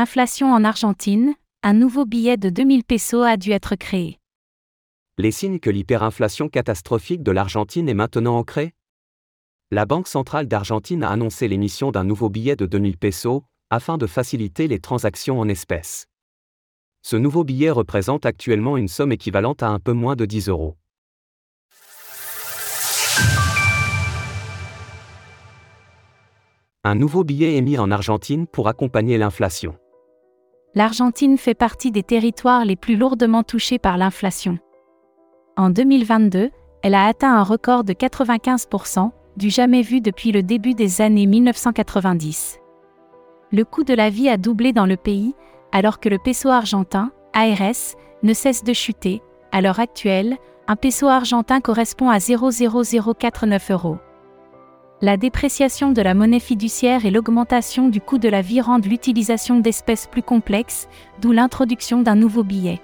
Inflation en Argentine, un nouveau billet de 2000 pesos a dû être créé. Les signes que l'hyperinflation catastrophique de l'Argentine est maintenant ancrée? La Banque centrale d'Argentine a annoncé l'émission d'un nouveau billet de 2000 pesos, afin de faciliter les transactions en espèces. Ce nouveau billet représente actuellement une somme équivalente à un peu moins de 10 euros. Un nouveau billet est mis en Argentine pour accompagner l'inflation. L'Argentine fait partie des territoires les plus lourdement touchés par l'inflation. En 2022, elle a atteint un record de 95%, du jamais vu depuis le début des années 1990. Le coût de la vie a doublé dans le pays, alors que le peso argentin, ARS, ne cesse de chuter. À l'heure actuelle, un peso argentin correspond à 0,0049 euros. La dépréciation de la monnaie fiduciaire et l'augmentation du coût de la vie rendent l'utilisation d'espèces plus complexe, d'où l'introduction d'un nouveau billet.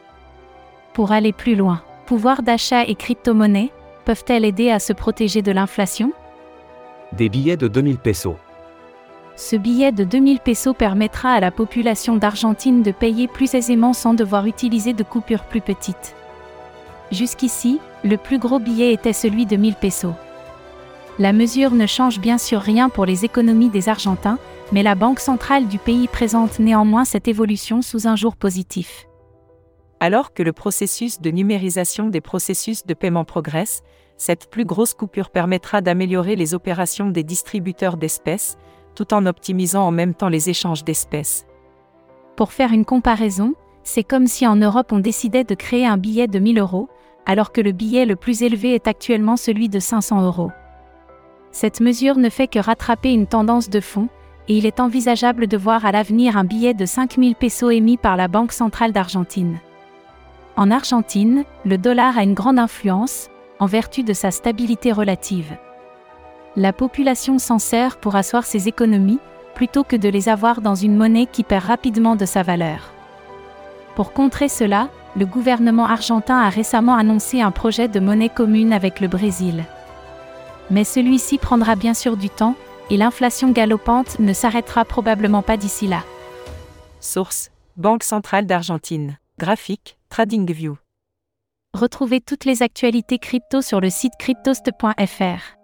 Pour aller plus loin, pouvoir d'achat et crypto-monnaies peuvent-elles aider à se protéger de l'inflation? Des billets de 2000 pesos. Ce billet de 2000 pesos permettra à la population d'Argentine de payer plus aisément sans devoir utiliser de coupures plus petites. Jusqu'ici, le plus gros billet était celui de 1000 pesos. La mesure ne change bien sûr rien pour les économies des Argentins, mais la Banque centrale du pays présente néanmoins cette évolution sous un jour positif. Alors que le processus de numérisation des processus de paiement progresse, cette plus grosse coupure permettra d'améliorer les opérations des distributeurs d'espèces, tout en optimisant en même temps les échanges d'espèces. Pour faire une comparaison, c'est comme si en Europe on décidait de créer un billet de 1000 euros, alors que le billet le plus élevé est actuellement celui de 500 euros. Cette mesure ne fait que rattraper une tendance de fond, et il est envisageable de voir à l'avenir un billet de 5000 pesos émis par la Banque centrale d'Argentine. En Argentine, le dollar a une grande influence, en vertu de sa stabilité relative. La population s'en sert pour asseoir ses économies, plutôt que de les avoir dans une monnaie qui perd rapidement de sa valeur. Pour contrer cela, le gouvernement argentin a récemment annoncé un projet de monnaie commune avec le Brésil. Mais celui-ci prendra bien sûr du temps, et l'inflation galopante ne s'arrêtera probablement pas d'ici là. Source Banque centrale d'Argentine. Graphique TradingView. Retrouvez toutes les actualités crypto sur le site cryptost.fr.